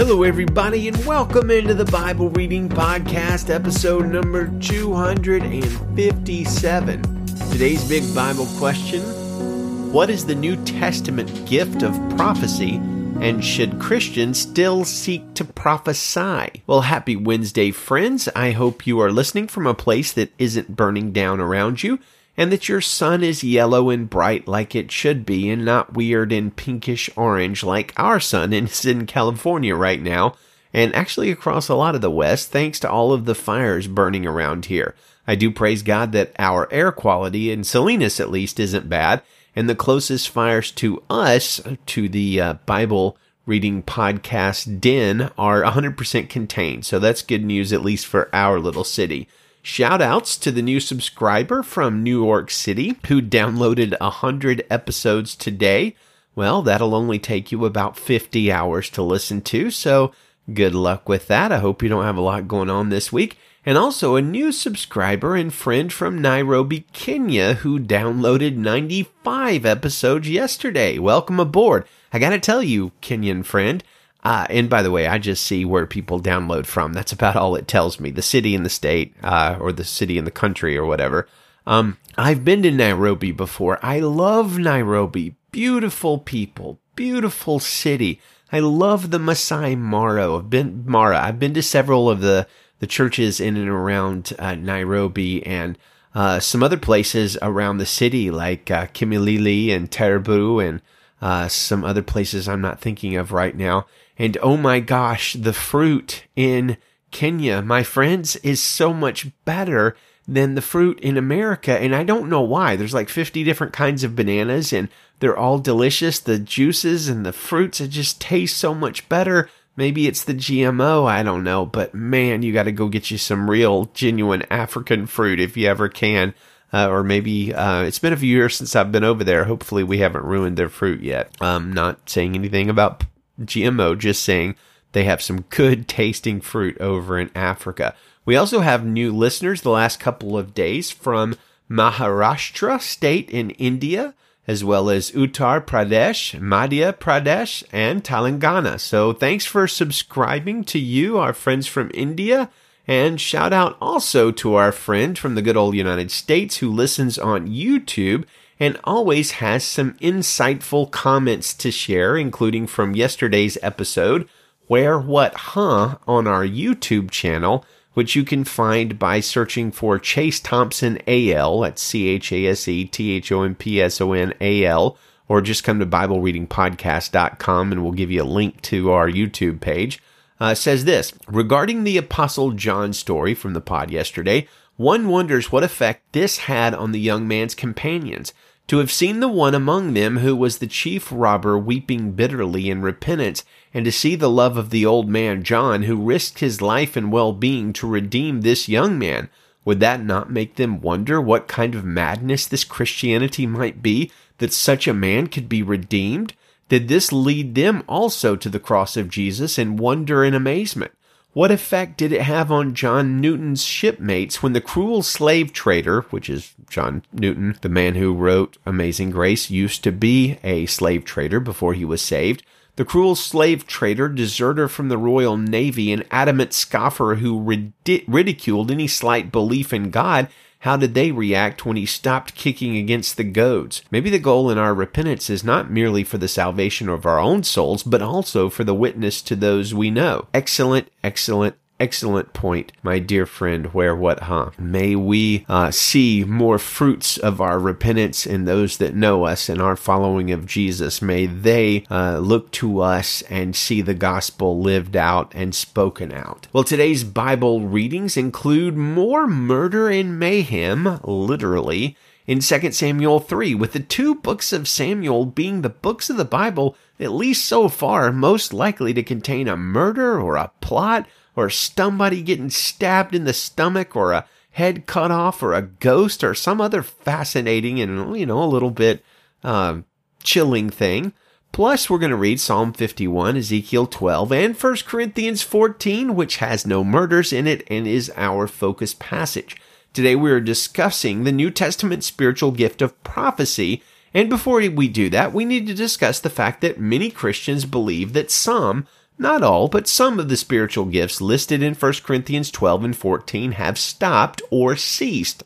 Hello, everybody, and welcome into the Bible Reading Podcast, episode number 257. Today's big Bible question What is the New Testament gift of prophecy, and should Christians still seek to prophesy? Well, happy Wednesday, friends. I hope you are listening from a place that isn't burning down around you and that your sun is yellow and bright like it should be and not weird and pinkish orange like our sun is in California right now, and actually across a lot of the West, thanks to all of the fires burning around here. I do praise God that our air quality in Salinas at least isn't bad, and the closest fires to us, to the uh, Bible reading podcast den, are 100% contained. So that's good news, at least for our little city. Shout outs to the new subscriber from New York City who downloaded 100 episodes today. Well, that'll only take you about 50 hours to listen to, so good luck with that. I hope you don't have a lot going on this week. And also a new subscriber and friend from Nairobi, Kenya, who downloaded 95 episodes yesterday. Welcome aboard. I gotta tell you, Kenyan friend, uh, and by the way, I just see where people download from. That's about all it tells me. The city and the state, uh, or the city and the country, or whatever. Um, I've been to Nairobi before. I love Nairobi. Beautiful people, beautiful city. I love the Masai Mara. I've been Mara. I've been to several of the the churches in and around uh, Nairobi and uh, some other places around the city, like uh, Kimilili and Terbu and uh, some other places I'm not thinking of right now. And oh my gosh, the fruit in Kenya, my friends, is so much better than the fruit in America. And I don't know why. There's like 50 different kinds of bananas and they're all delicious. The juices and the fruits, it just taste so much better. Maybe it's the GMO, I don't know. But man, you got to go get you some real, genuine African fruit if you ever can. Uh, or maybe uh, it's been a few years since I've been over there. Hopefully, we haven't ruined their fruit yet. I'm not saying anything about GMO, just saying they have some good tasting fruit over in Africa. We also have new listeners the last couple of days from Maharashtra state in India, as well as Uttar Pradesh, Madhya Pradesh, and Telangana. So thanks for subscribing to you, our friends from India. And shout out also to our friend from the good old United States who listens on YouTube and always has some insightful comments to share, including from yesterday's episode, Where What Huh, on our YouTube channel, which you can find by searching for Chase Thompson AL, at C H A S E T H O M P S O N A L, or just come to BibleReadingPodcast.com and we'll give you a link to our YouTube page. Uh, says this regarding the Apostle John story from the pod yesterday, one wonders what effect this had on the young man's companions to have seen the one among them who was the chief robber weeping bitterly in repentance, and to see the love of the old man John, who risked his life and well being to redeem this young man, would that not make them wonder what kind of madness this Christianity might be that such a man could be redeemed? Did this lead them also to the cross of Jesus in wonder and amazement? What effect did it have on John Newton's shipmates when the cruel slave trader, which is John Newton, the man who wrote Amazing Grace, used to be a slave trader before he was saved? The cruel slave trader, deserter from the Royal Navy, an adamant scoffer who ridiculed any slight belief in God, how did they react when he stopped kicking against the goads? Maybe the goal in our repentance is not merely for the salvation of our own souls, but also for the witness to those we know. Excellent, excellent, excellent point, my dear friend. Where what, huh? May we uh, see more fruits of our repentance in those that know us and our following of Jesus. May they uh, look to us and see the gospel lived out and spoken out. Well, today's Bible readings include more murder and mayhem, literally in 2 Samuel 3, with the two books of Samuel being the books of the Bible, at least so far, most likely to contain a murder or a plot or somebody getting stabbed in the stomach or a head cut off or a ghost or some other fascinating and, you know, a little bit uh, chilling thing. Plus, we're going to read Psalm 51, Ezekiel 12, and 1 Corinthians 14, which has no murders in it and is our focus passage. Today, we are discussing the New Testament spiritual gift of prophecy. And before we do that, we need to discuss the fact that many Christians believe that some not all, but some of the spiritual gifts listed in 1 Corinthians 12 and 14 have stopped or ceased.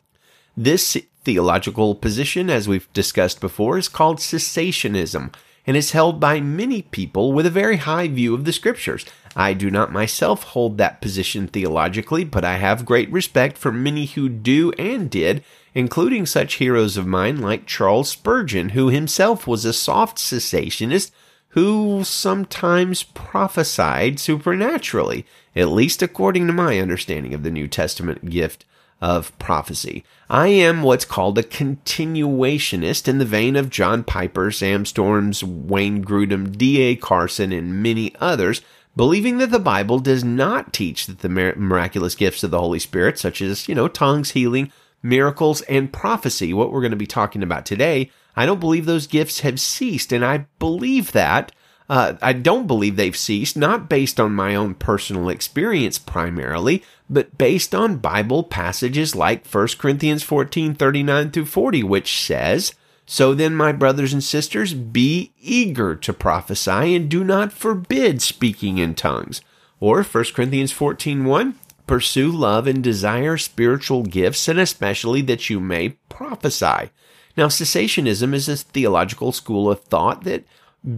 This theological position, as we've discussed before, is called cessationism and is held by many people with a very high view of the scriptures. I do not myself hold that position theologically, but I have great respect for many who do and did, including such heroes of mine like Charles Spurgeon, who himself was a soft cessationist who sometimes prophesied supernaturally, at least according to my understanding of the New Testament gift of prophecy. I am what's called a continuationist in the vein of John Piper, Sam Storms, Wayne Grudem, D.A. Carson, and many others, believing that the Bible does not teach that the miraculous gifts of the Holy Spirit, such as, you know, tongues, healing, miracles, and prophecy, what we're going to be talking about today, I don't believe those gifts have ceased. And I believe that uh, I don't believe they've ceased, not based on my own personal experience primarily, but based on Bible passages like 1 Corinthians 14 39 through 40, which says, So then, my brothers and sisters, be eager to prophesy and do not forbid speaking in tongues. Or 1 Corinthians 14 1, Pursue love and desire spiritual gifts, and especially that you may prophesy. Now, cessationism is a theological school of thought that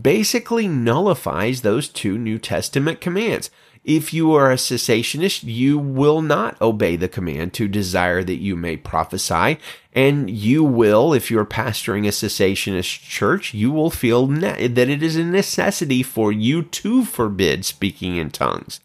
basically nullifies those two New Testament commands. If you are a cessationist, you will not obey the command to desire that you may prophesy. And you will, if you're pastoring a cessationist church, you will feel ne- that it is a necessity for you to forbid speaking in tongues.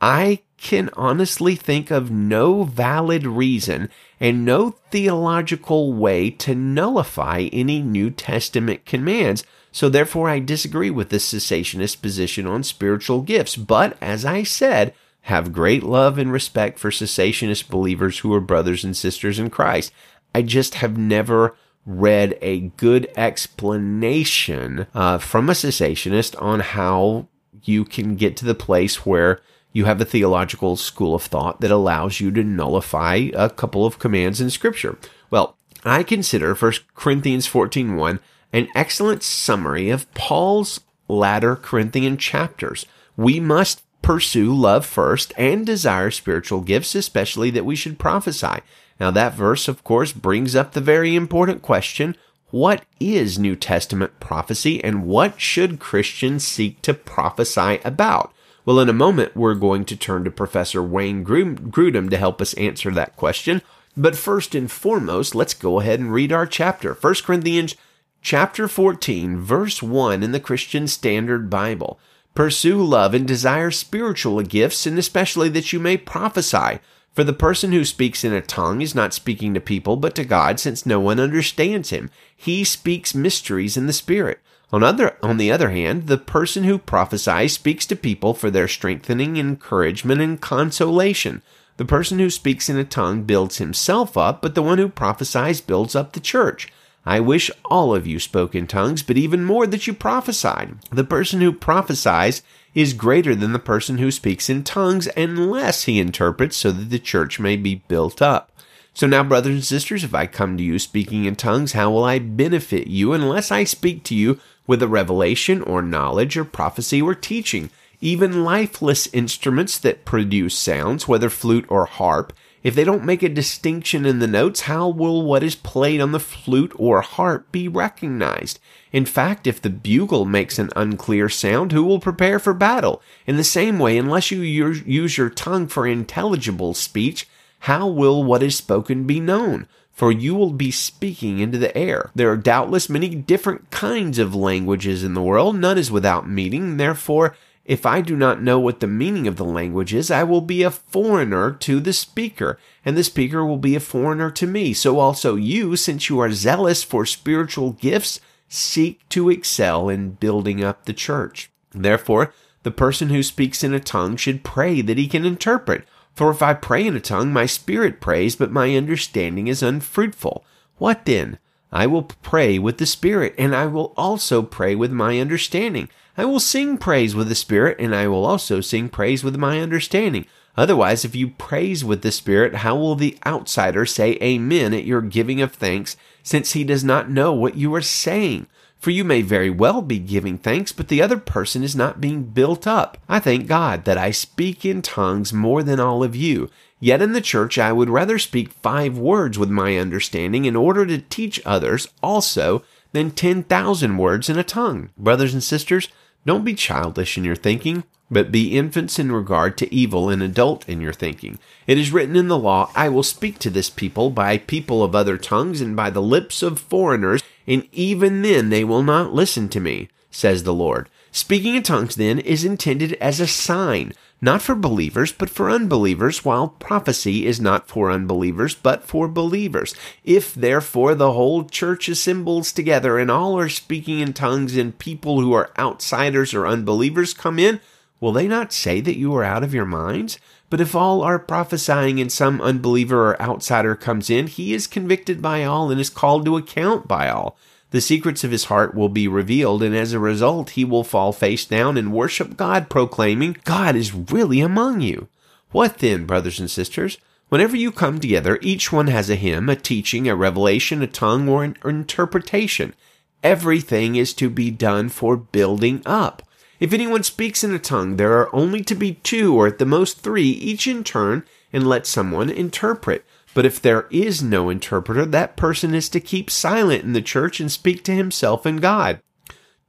I can honestly think of no valid reason and no theological way to nullify any New Testament commands so therefore, I disagree with the cessationist position on spiritual gifts. But as I said, have great love and respect for cessationist believers who are brothers and sisters in Christ. I just have never read a good explanation uh, from a cessationist on how you can get to the place where you have a theological school of thought that allows you to nullify a couple of commands in scripture. Well, I consider 1 Corinthians 14:1 an excellent summary of Paul's latter Corinthian chapters. We must pursue love first and desire spiritual gifts, especially that we should prophesy. Now, that verse, of course, brings up the very important question what is New Testament prophecy and what should Christians seek to prophesy about? Well, in a moment, we're going to turn to Professor Wayne Grudem to help us answer that question. But first and foremost, let's go ahead and read our chapter. 1 Corinthians chapter 14, verse 1 in the Christian Standard Bible. Pursue love and desire spiritual gifts, and especially that you may prophesy. For the person who speaks in a tongue is not speaking to people, but to God, since no one understands him. He speaks mysteries in the Spirit. On, other, on the other hand, the person who prophesies speaks to people for their strengthening, encouragement, and consolation. The person who speaks in a tongue builds himself up, but the one who prophesies builds up the church. I wish all of you spoke in tongues, but even more that you prophesied. The person who prophesies is greater than the person who speaks in tongues unless he interprets so that the church may be built up. So now, brothers and sisters, if I come to you speaking in tongues, how will I benefit you unless I speak to you with a revelation or knowledge or prophecy or teaching? Even lifeless instruments that produce sounds, whether flute or harp, if they don't make a distinction in the notes, how will what is played on the flute or harp be recognized? In fact, if the bugle makes an unclear sound, who will prepare for battle? In the same way, unless you use your tongue for intelligible speech, how will what is spoken be known? For you will be speaking into the air. There are doubtless many different kinds of languages in the world, none is without meaning, therefore if I do not know what the meaning of the language is, I will be a foreigner to the speaker, and the speaker will be a foreigner to me. So also you, since you are zealous for spiritual gifts, seek to excel in building up the church. Therefore, the person who speaks in a tongue should pray that he can interpret. For if I pray in a tongue, my spirit prays, but my understanding is unfruitful. What then? I will pray with the Spirit, and I will also pray with my understanding. I will sing praise with the Spirit, and I will also sing praise with my understanding. Otherwise, if you praise with the Spirit, how will the outsider say Amen at your giving of thanks, since he does not know what you are saying? For you may very well be giving thanks, but the other person is not being built up. I thank God that I speak in tongues more than all of you. Yet in the church I would rather speak five words with my understanding in order to teach others also than 10,000 words in a tongue. Brothers and sisters, don't be childish in your thinking, but be infants in regard to evil and adult in your thinking. It is written in the law, I will speak to this people by people of other tongues and by the lips of foreigners, and even then they will not listen to me, says the Lord. Speaking in tongues, then, is intended as a sign, not for believers, but for unbelievers, while prophecy is not for unbelievers, but for believers. If, therefore, the whole church assembles together and all are speaking in tongues, and people who are outsiders or unbelievers come in, will they not say that you are out of your minds? But if all are prophesying and some unbeliever or outsider comes in, he is convicted by all and is called to account by all the secrets of his heart will be revealed, and as a result, he will fall face down and worship God, proclaiming, God is really among you. What then, brothers and sisters? Whenever you come together, each one has a hymn, a teaching, a revelation, a tongue, or an interpretation. Everything is to be done for building up. If anyone speaks in a tongue, there are only to be two, or at the most three, each in turn, and let someone interpret. But if there is no interpreter, that person is to keep silent in the church and speak to himself and God.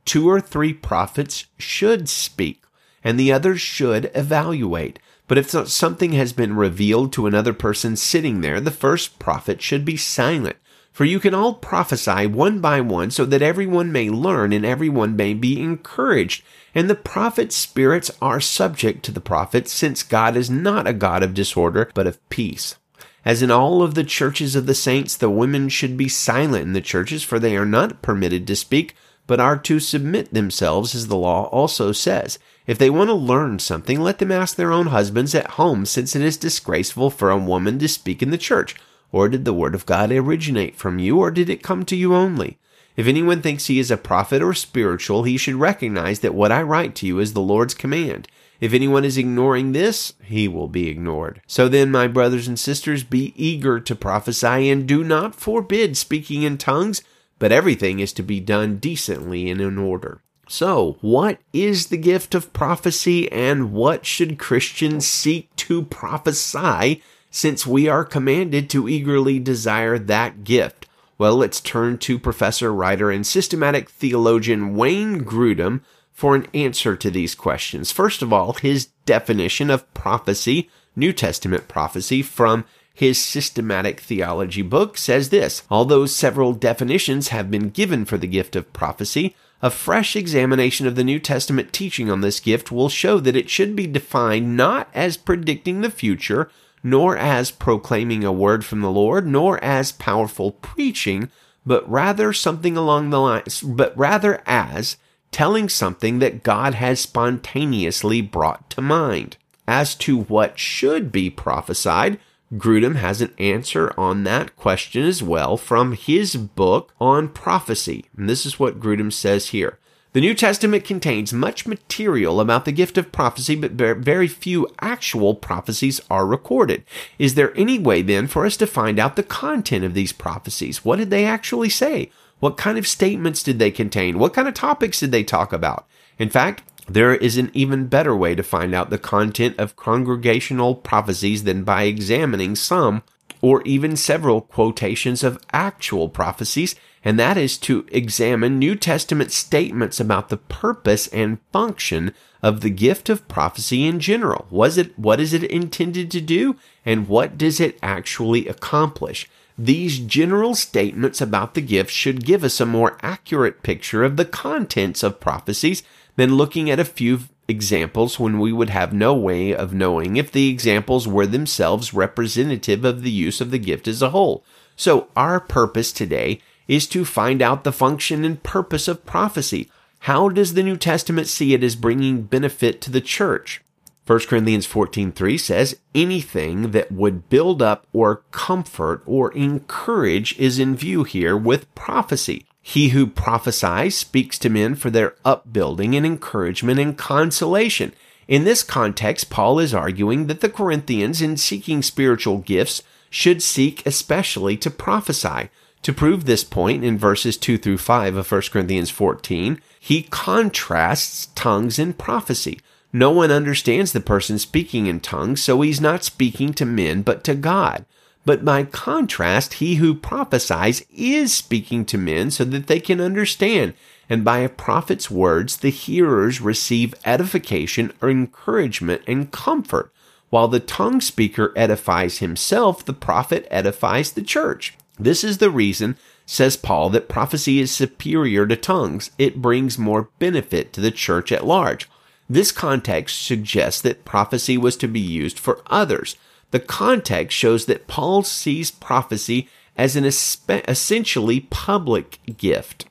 Two or three prophets should speak, and the others should evaluate. But if something has been revealed to another person sitting there, the first prophet should be silent. For you can all prophesy one by one so that everyone may learn and everyone may be encouraged. And the prophet's spirits are subject to the prophet, since God is not a God of disorder, but of peace. As in all of the churches of the saints, the women should be silent in the churches, for they are not permitted to speak, but are to submit themselves, as the law also says. If they want to learn something, let them ask their own husbands at home, since it is disgraceful for a woman to speak in the church. Or did the word of God originate from you, or did it come to you only? If anyone thinks he is a prophet or spiritual, he should recognize that what I write to you is the Lord's command. If anyone is ignoring this, he will be ignored. So then, my brothers and sisters, be eager to prophesy and do not forbid speaking in tongues, but everything is to be done decently and in order. So, what is the gift of prophecy and what should Christians seek to prophesy since we are commanded to eagerly desire that gift? Well, let's turn to professor, writer, and systematic theologian Wayne Grudem for an answer to these questions. First of all, his definition of prophecy, New Testament prophecy, from his systematic theology book says this Although several definitions have been given for the gift of prophecy, a fresh examination of the New Testament teaching on this gift will show that it should be defined not as predicting the future, nor as proclaiming a word from the Lord, nor as powerful preaching, but rather something along the lines, but rather as telling something that God has spontaneously brought to mind. As to what should be prophesied, Grudem has an answer on that question as well from his book on prophecy. And this is what Grudem says here. The New Testament contains much material about the gift of prophecy, but very few actual prophecies are recorded. Is there any way then for us to find out the content of these prophecies? What did they actually say? What kind of statements did they contain? What kind of topics did they talk about? In fact, there is an even better way to find out the content of congregational prophecies than by examining some or even several quotations of actual prophecies, and that is to examine New Testament statements about the purpose and function of the gift of prophecy in general. Was it what is it intended to do and what does it actually accomplish? These general statements about the gift should give us a more accurate picture of the contents of prophecies than looking at a few examples when we would have no way of knowing if the examples were themselves representative of the use of the gift as a whole. So our purpose today is to find out the function and purpose of prophecy. How does the New Testament see it as bringing benefit to the church? 1 Corinthians 14:3 says anything that would build up or comfort or encourage is in view here with prophecy. He who prophesies speaks to men for their upbuilding and encouragement and consolation. In this context, Paul is arguing that the Corinthians in seeking spiritual gifts should seek especially to prophesy. To prove this point, in verses 2 through 5 of 1 Corinthians 14, he contrasts tongues and prophecy. No one understands the person speaking in tongues, so he's not speaking to men, but to God. But by contrast, he who prophesies is speaking to men so that they can understand. And by a prophet's words, the hearers receive edification or encouragement and comfort. While the tongue speaker edifies himself, the prophet edifies the church. This is the reason, says Paul, that prophecy is superior to tongues. It brings more benefit to the church at large. This context suggests that prophecy was to be used for others. The context shows that Paul sees prophecy as an essentially public gift.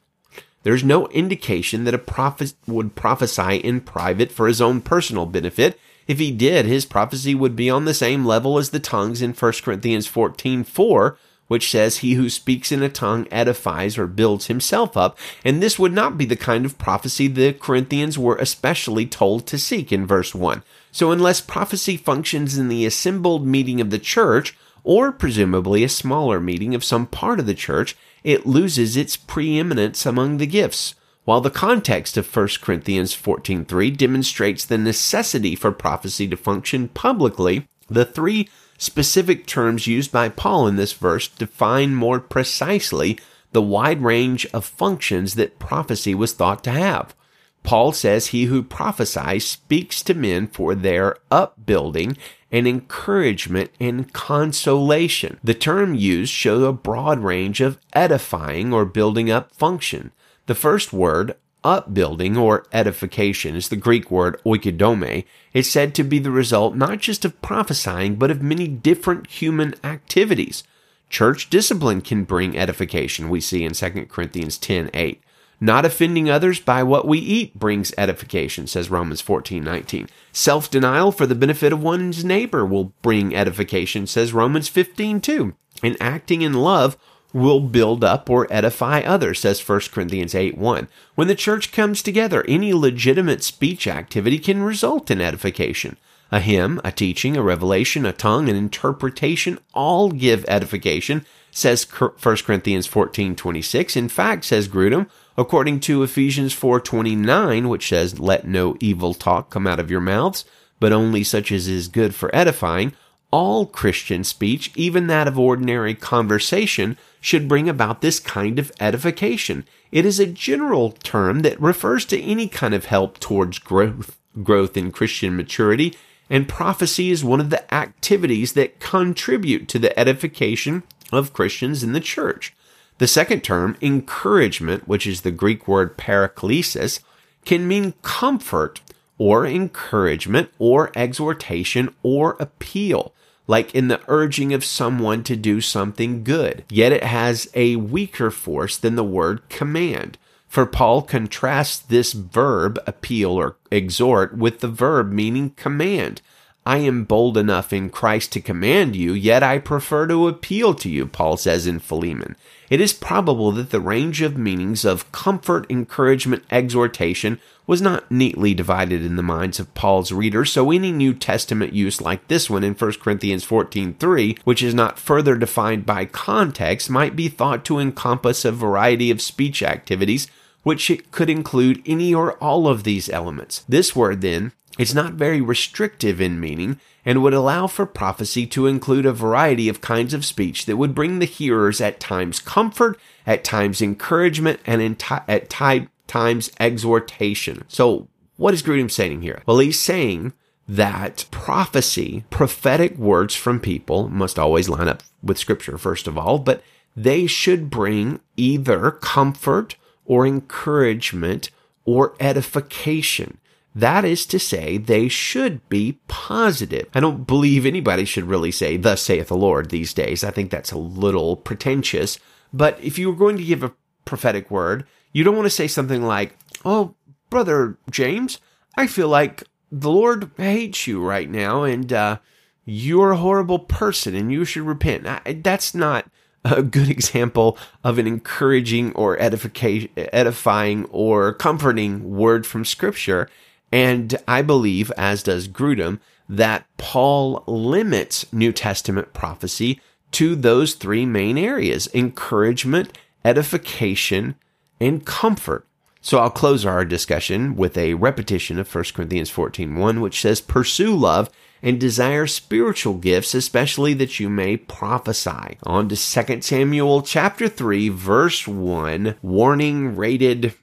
There's no indication that a prophet would prophesy in private for his own personal benefit. If he did, his prophecy would be on the same level as the tongues in 1 Corinthians 14 4, which says, He who speaks in a tongue edifies or builds himself up. And this would not be the kind of prophecy the Corinthians were especially told to seek in verse 1. So, unless prophecy functions in the assembled meeting of the church, or presumably a smaller meeting of some part of the church, it loses its preeminence among the gifts. While the context of 1 Corinthians 14:3 demonstrates the necessity for prophecy to function publicly, the three specific terms used by Paul in this verse define more precisely the wide range of functions that prophecy was thought to have. Paul says he who prophesies speaks to men for their upbuilding and encouragement and consolation. The term used shows a broad range of edifying or building up function. The first word, upbuilding or edification is the Greek word oikodome. It's said to be the result not just of prophesying, but of many different human activities. Church discipline can bring edification, we see in 2 Corinthians 10 8. Not offending others by what we eat brings edification, says Romans 14 19. Self denial for the benefit of one's neighbor will bring edification, says Romans 15 2. And acting in love will build up or edify others, says 1 Corinthians 8 1. When the church comes together, any legitimate speech activity can result in edification. A hymn, a teaching, a revelation, a tongue, an interpretation all give edification, says 1 Corinthians 14 26. In fact, says Grudem, according to Ephesians 4 29, which says, Let no evil talk come out of your mouths, but only such as is good for edifying all Christian speech, even that of ordinary conversation, should bring about this kind of edification. It is a general term that refers to any kind of help towards growth, growth in Christian maturity, and prophecy is one of the activities that contribute to the edification of Christians in the church. The second term, encouragement, which is the Greek word paraklesis, can mean comfort or encouragement or exhortation or appeal like in the urging of someone to do something good. Yet it has a weaker force than the word command. For Paul contrasts this verb, appeal or exhort, with the verb meaning command. I am bold enough in Christ to command you, yet I prefer to appeal to you, Paul says in Philemon. It is probable that the range of meanings of comfort, encouragement, exhortation was not neatly divided in the minds of Paul's readers, so any New Testament use like this one in 1 Corinthians 14:3, which is not further defined by context, might be thought to encompass a variety of speech activities which it could include any or all of these elements. This word then is not very restrictive in meaning and would allow for prophecy to include a variety of kinds of speech that would bring the hearers at times comfort, at times encouragement, and at times exhortation. So, what is Grudem saying here? Well, he's saying that prophecy, prophetic words from people, must always line up with Scripture, first of all, but they should bring either comfort or encouragement or edification. That is to say, they should be positive. I don't believe anybody should really say, Thus saith the Lord these days. I think that's a little pretentious. But if you were going to give a prophetic word, you don't want to say something like, Oh, Brother James, I feel like the Lord hates you right now and uh, you're a horrible person and you should repent. I, that's not a good example of an encouraging or edification, edifying or comforting word from Scripture. And I believe, as does Grudem, that Paul limits New Testament prophecy to those three main areas encouragement, edification, and comfort. So I'll close our discussion with a repetition of 1 Corinthians 14:1 which says pursue love and desire spiritual gifts especially that you may prophesy. On to 2 Samuel chapter 3 verse 1 warning rated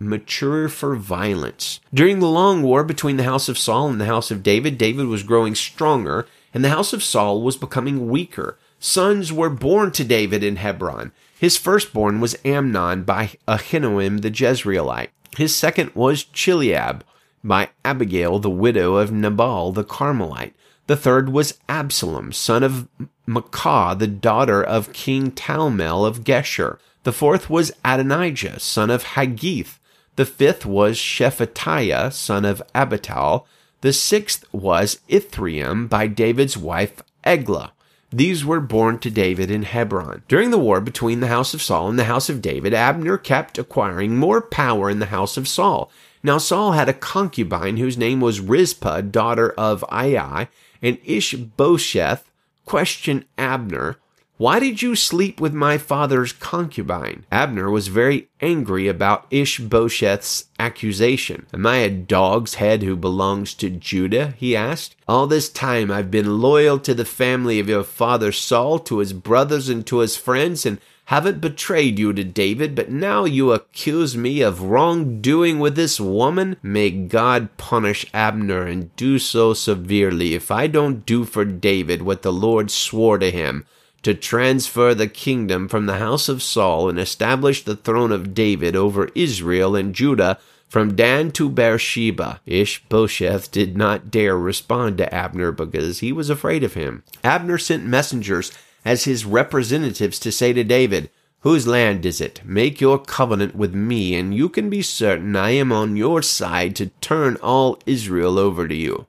mature for violence. During the long war between the house of Saul and the house of David, David was growing stronger and the house of Saul was becoming weaker. Sons were born to David in Hebron. His firstborn was Amnon by Ahinoam the Jezreelite. His second was Chileab by Abigail, the widow of Nabal the Carmelite. The third was Absalom, son of Maacah, the daughter of King Talmai of Geshur. The fourth was Adonijah, son of Haggith. The fifth was Shephatiah, son of Abital. The sixth was Ithream by David's wife Eglah. These were born to David in Hebron. During the war between the house of Saul and the house of David, Abner kept acquiring more power in the house of Saul. Now Saul had a concubine whose name was Rizpah, daughter of Ai, and Ishbosheth questioned Abner, why did you sleep with my father's concubine? Abner was very angry about Ishbosheth's accusation. Am I a dog's head who belongs to Judah? he asked. All this time I've been loyal to the family of your father Saul, to his brothers and to his friends, and haven't betrayed you to David, but now you accuse me of wrongdoing with this woman? May God punish Abner and do so severely if I don't do for David what the Lord swore to him to transfer the kingdom from the house of Saul and establish the throne of David over Israel and Judah from Dan to Beersheba. Ishbosheth did not dare respond to Abner because he was afraid of him. Abner sent messengers as his representatives to say to David, Whose land is it? Make your covenant with me, and you can be certain I am on your side to turn all Israel over to you.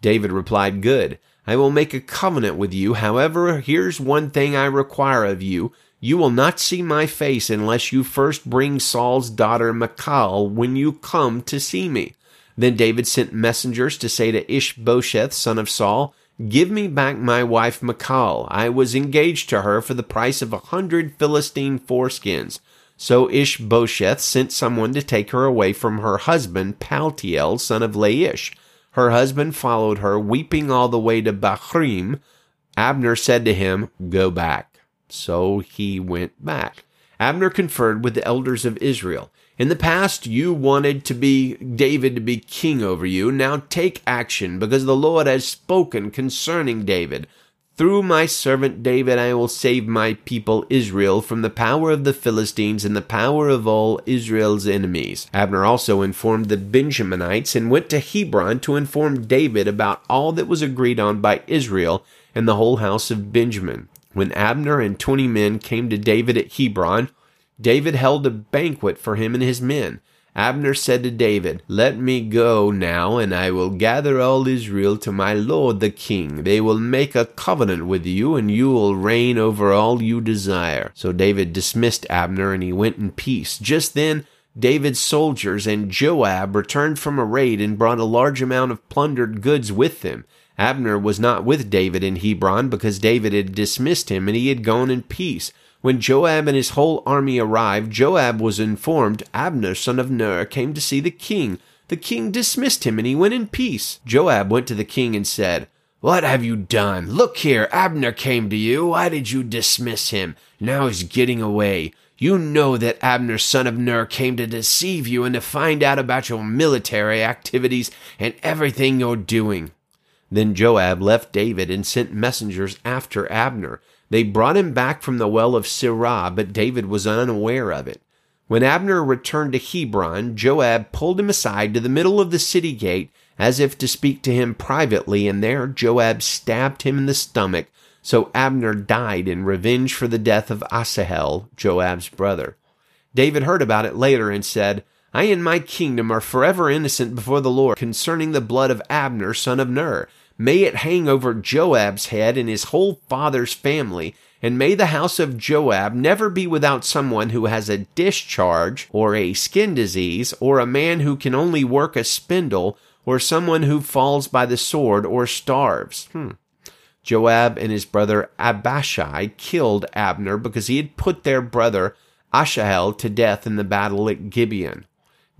David replied, Good. I will make a covenant with you. However, here's one thing I require of you. You will not see my face unless you first bring Saul's daughter Michal when you come to see me. Then David sent messengers to say to Ishbosheth, son of Saul, Give me back my wife Michal. I was engaged to her for the price of a hundred Philistine foreskins. So Ishbosheth sent someone to take her away from her husband, Paltiel, son of Laish. Her husband followed her, weeping all the way to Bahurim. Abner said to him, Go back. So he went back. Abner conferred with the elders of Israel. In the past, you wanted to be David to be king over you. Now take action, because the Lord has spoken concerning David. Through my servant David, I will save my people Israel from the power of the Philistines and the power of all Israel's enemies. Abner also informed the Benjaminites and went to Hebron to inform David about all that was agreed on by Israel and the whole house of Benjamin. When Abner and twenty men came to David at Hebron, David held a banquet for him and his men. Abner said to David, Let me go now, and I will gather all Israel to my lord the king. They will make a covenant with you, and you will reign over all you desire. So David dismissed Abner, and he went in peace. Just then, David's soldiers and Joab returned from a raid and brought a large amount of plundered goods with them. Abner was not with David in Hebron because David had dismissed him and he had gone in peace. When Joab and his whole army arrived, Joab was informed Abner, son of Ner, came to see the king. The king dismissed him and he went in peace. Joab went to the king and said, What have you done? Look here, Abner came to you. Why did you dismiss him? Now he's getting away. You know that Abner, son of Ner, came to deceive you and to find out about your military activities and everything you're doing. Then Joab left David and sent messengers after Abner. They brought him back from the well of Sirah, but David was unaware of it. When Abner returned to Hebron, Joab pulled him aside to the middle of the city gate as if to speak to him privately, and there Joab stabbed him in the stomach. So Abner died in revenge for the death of Asahel, Joab's brother. David heard about it later and said, I and my kingdom are forever innocent before the Lord concerning the blood of Abner, son of Ner. May it hang over Joab's head and his whole father's family, and may the house of Joab never be without someone who has a discharge, or a skin disease, or a man who can only work a spindle, or someone who falls by the sword or starves. Hmm. Joab and his brother Abishai killed Abner because he had put their brother Asahel to death in the battle at Gibeon.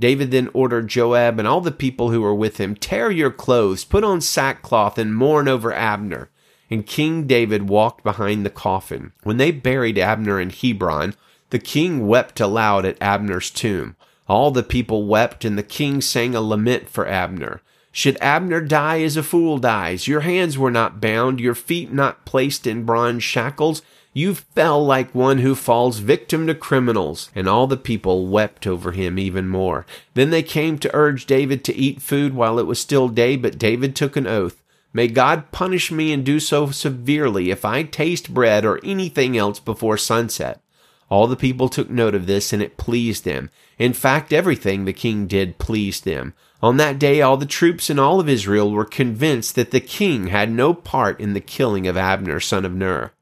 David then ordered Joab and all the people who were with him, Tear your clothes, put on sackcloth, and mourn over Abner. And King David walked behind the coffin. When they buried Abner in Hebron, the king wept aloud at Abner's tomb. All the people wept, and the king sang a lament for Abner. Should Abner die as a fool dies? Your hands were not bound, your feet not placed in bronze shackles. You fell like one who falls victim to criminals. And all the people wept over him even more. Then they came to urge David to eat food while it was still day, but David took an oath. May God punish me and do so severely if I taste bread or anything else before sunset. All the people took note of this, and it pleased them. In fact, everything the king did pleased them. On that day, all the troops in all of Israel were convinced that the king had no part in the killing of Abner, son of Ner.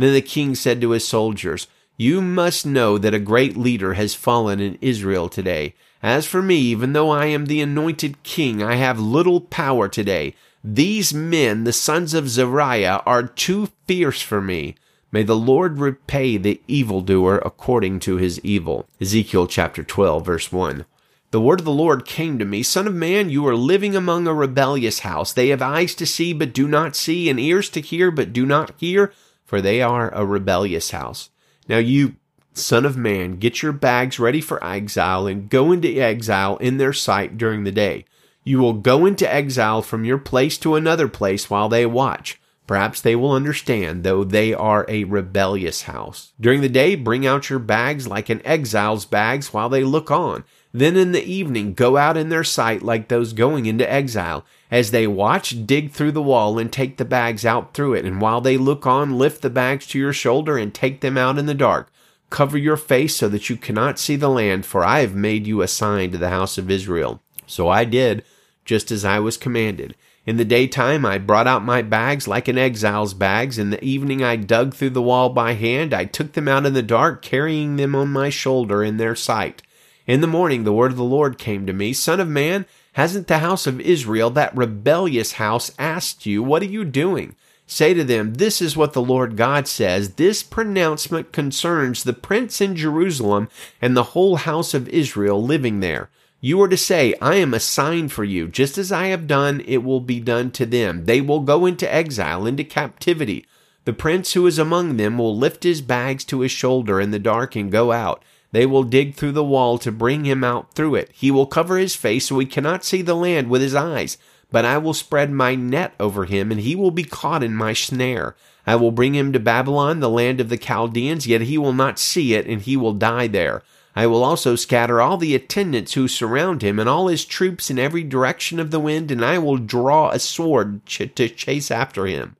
Then the king said to his soldiers, You must know that a great leader has fallen in Israel today. As for me, even though I am the anointed king, I have little power today. These men, the sons of Zeruiah, are too fierce for me. May the Lord repay the evildoer according to his evil. Ezekiel chapter 12, verse 1. The word of the Lord came to me, Son of man, you are living among a rebellious house. They have eyes to see, but do not see, and ears to hear, but do not hear for they are a rebellious house. Now you, son of man, get your bags ready for exile and go into exile in their sight during the day. You will go into exile from your place to another place while they watch. Perhaps they will understand, though they are a rebellious house. During the day, bring out your bags like an exile's bags while they look on. Then in the evening, go out in their sight like those going into exile. As they watch, dig through the wall and take the bags out through it. And while they look on, lift the bags to your shoulder and take them out in the dark. Cover your face so that you cannot see the land, for I have made you a sign to the house of Israel. So I did, just as I was commanded. In the daytime I brought out my bags like an exile's bags. In the evening I dug through the wall by hand. I took them out in the dark, carrying them on my shoulder in their sight. In the morning the word of the Lord came to me, Son of man, hasn't the house of Israel, that rebellious house, asked you, What are you doing? Say to them, This is what the Lord God says. This pronouncement concerns the prince in Jerusalem and the whole house of Israel living there. You are to say, I am a sign for you. Just as I have done, it will be done to them. They will go into exile, into captivity. The prince who is among them will lift his bags to his shoulder in the dark and go out. They will dig through the wall to bring him out through it. He will cover his face so he cannot see the land with his eyes. But I will spread my net over him, and he will be caught in my snare. I will bring him to Babylon, the land of the Chaldeans, yet he will not see it, and he will die there. I will also scatter all the attendants who surround him, and all his troops in every direction of the wind, and I will draw a sword ch- to chase after him.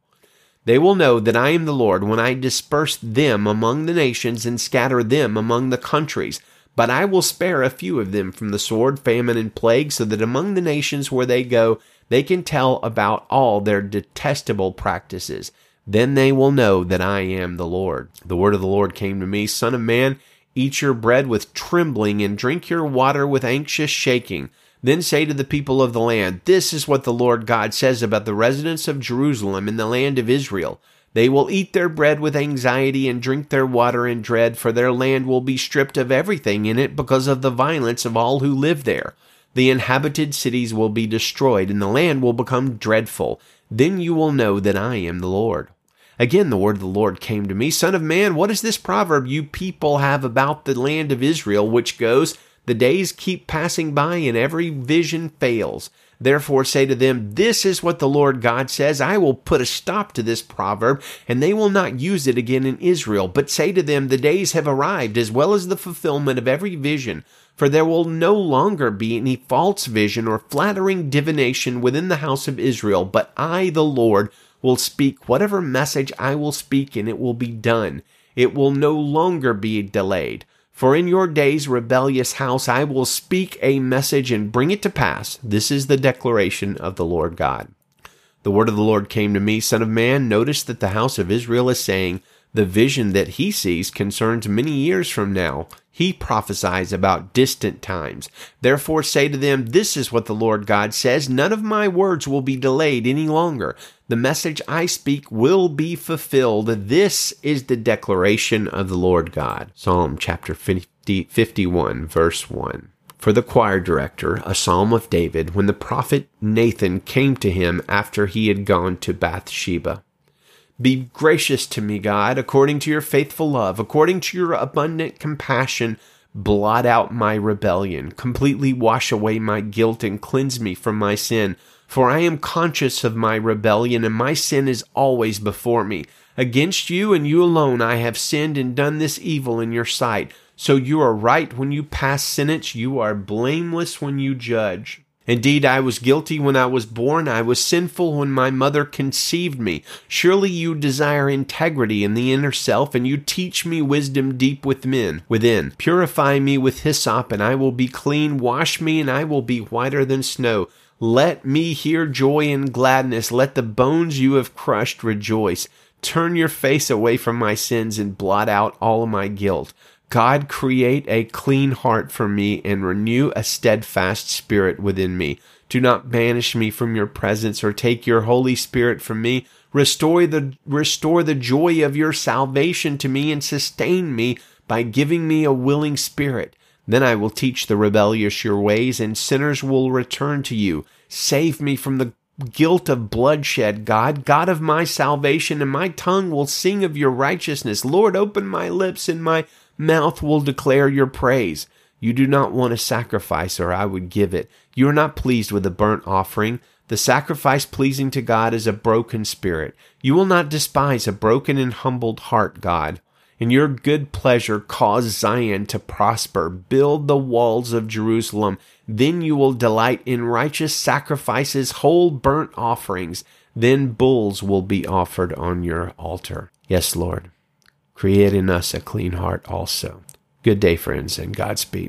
They will know that I am the Lord when I disperse them among the nations and scatter them among the countries. But I will spare a few of them from the sword, famine, and plague, so that among the nations where they go, they can tell about all their detestable practices. Then they will know that I am the Lord. The word of the Lord came to me, Son of man, eat your bread with trembling, and drink your water with anxious shaking. Then say to the people of the land, This is what the Lord God says about the residents of Jerusalem in the land of Israel. They will eat their bread with anxiety and drink their water in dread, for their land will be stripped of everything in it because of the violence of all who live there. The inhabited cities will be destroyed, and the land will become dreadful. Then you will know that I am the Lord. Again, the word of the Lord came to me Son of man, what is this proverb you people have about the land of Israel, which goes, the days keep passing by and every vision fails. Therefore say to them, This is what the Lord God says. I will put a stop to this proverb, and they will not use it again in Israel. But say to them, The days have arrived, as well as the fulfillment of every vision. For there will no longer be any false vision or flattering divination within the house of Israel. But I, the Lord, will speak whatever message I will speak, and it will be done. It will no longer be delayed. For in your days, rebellious house, I will speak a message and bring it to pass. This is the declaration of the Lord God. The word of the Lord came to me, Son of man, notice that the house of Israel is saying, The vision that he sees concerns many years from now. He prophesies about distant times. Therefore say to them, This is what the Lord God says, None of my words will be delayed any longer. The message I speak will be fulfilled. This is the declaration of the Lord God. Psalm chapter 50, 51, verse 1 for the choir director, a psalm of David, when the prophet Nathan came to him after he had gone to Bathsheba. Be gracious to me, God, according to your faithful love, according to your abundant compassion. Blot out my rebellion, completely wash away my guilt, and cleanse me from my sin. For I am conscious of my rebellion, and my sin is always before me. Against you and you alone I have sinned and done this evil in your sight. So you are right when you pass sentence, you are blameless when you judge. Indeed, I was guilty when I was born. I was sinful when my mother conceived me. Surely you desire integrity in the inner self, and you teach me wisdom deep within. Within, purify me with hyssop, and I will be clean. Wash me, and I will be whiter than snow. Let me hear joy and gladness. Let the bones you have crushed rejoice. Turn your face away from my sins and blot out all my guilt. God, create a clean heart for me and renew a steadfast spirit within me. Do not banish me from your presence or take your Holy Spirit from me. Restore the, restore the joy of your salvation to me and sustain me by giving me a willing spirit. Then I will teach the rebellious your ways and sinners will return to you. Save me from the guilt of bloodshed, God, God of my salvation, and my tongue will sing of your righteousness. Lord, open my lips and my mouth will declare your praise. You do not want a sacrifice, or I would give it. You are not pleased with a burnt offering. The sacrifice pleasing to God is a broken spirit. You will not despise a broken and humbled heart, God. In your good pleasure, cause Zion to prosper. Build the walls of Jerusalem. Then you will delight in righteous sacrifices, whole burnt offerings. Then bulls will be offered on your altar. Yes, Lord. Create in us a clean heart also. Good day, friends, and Godspeed.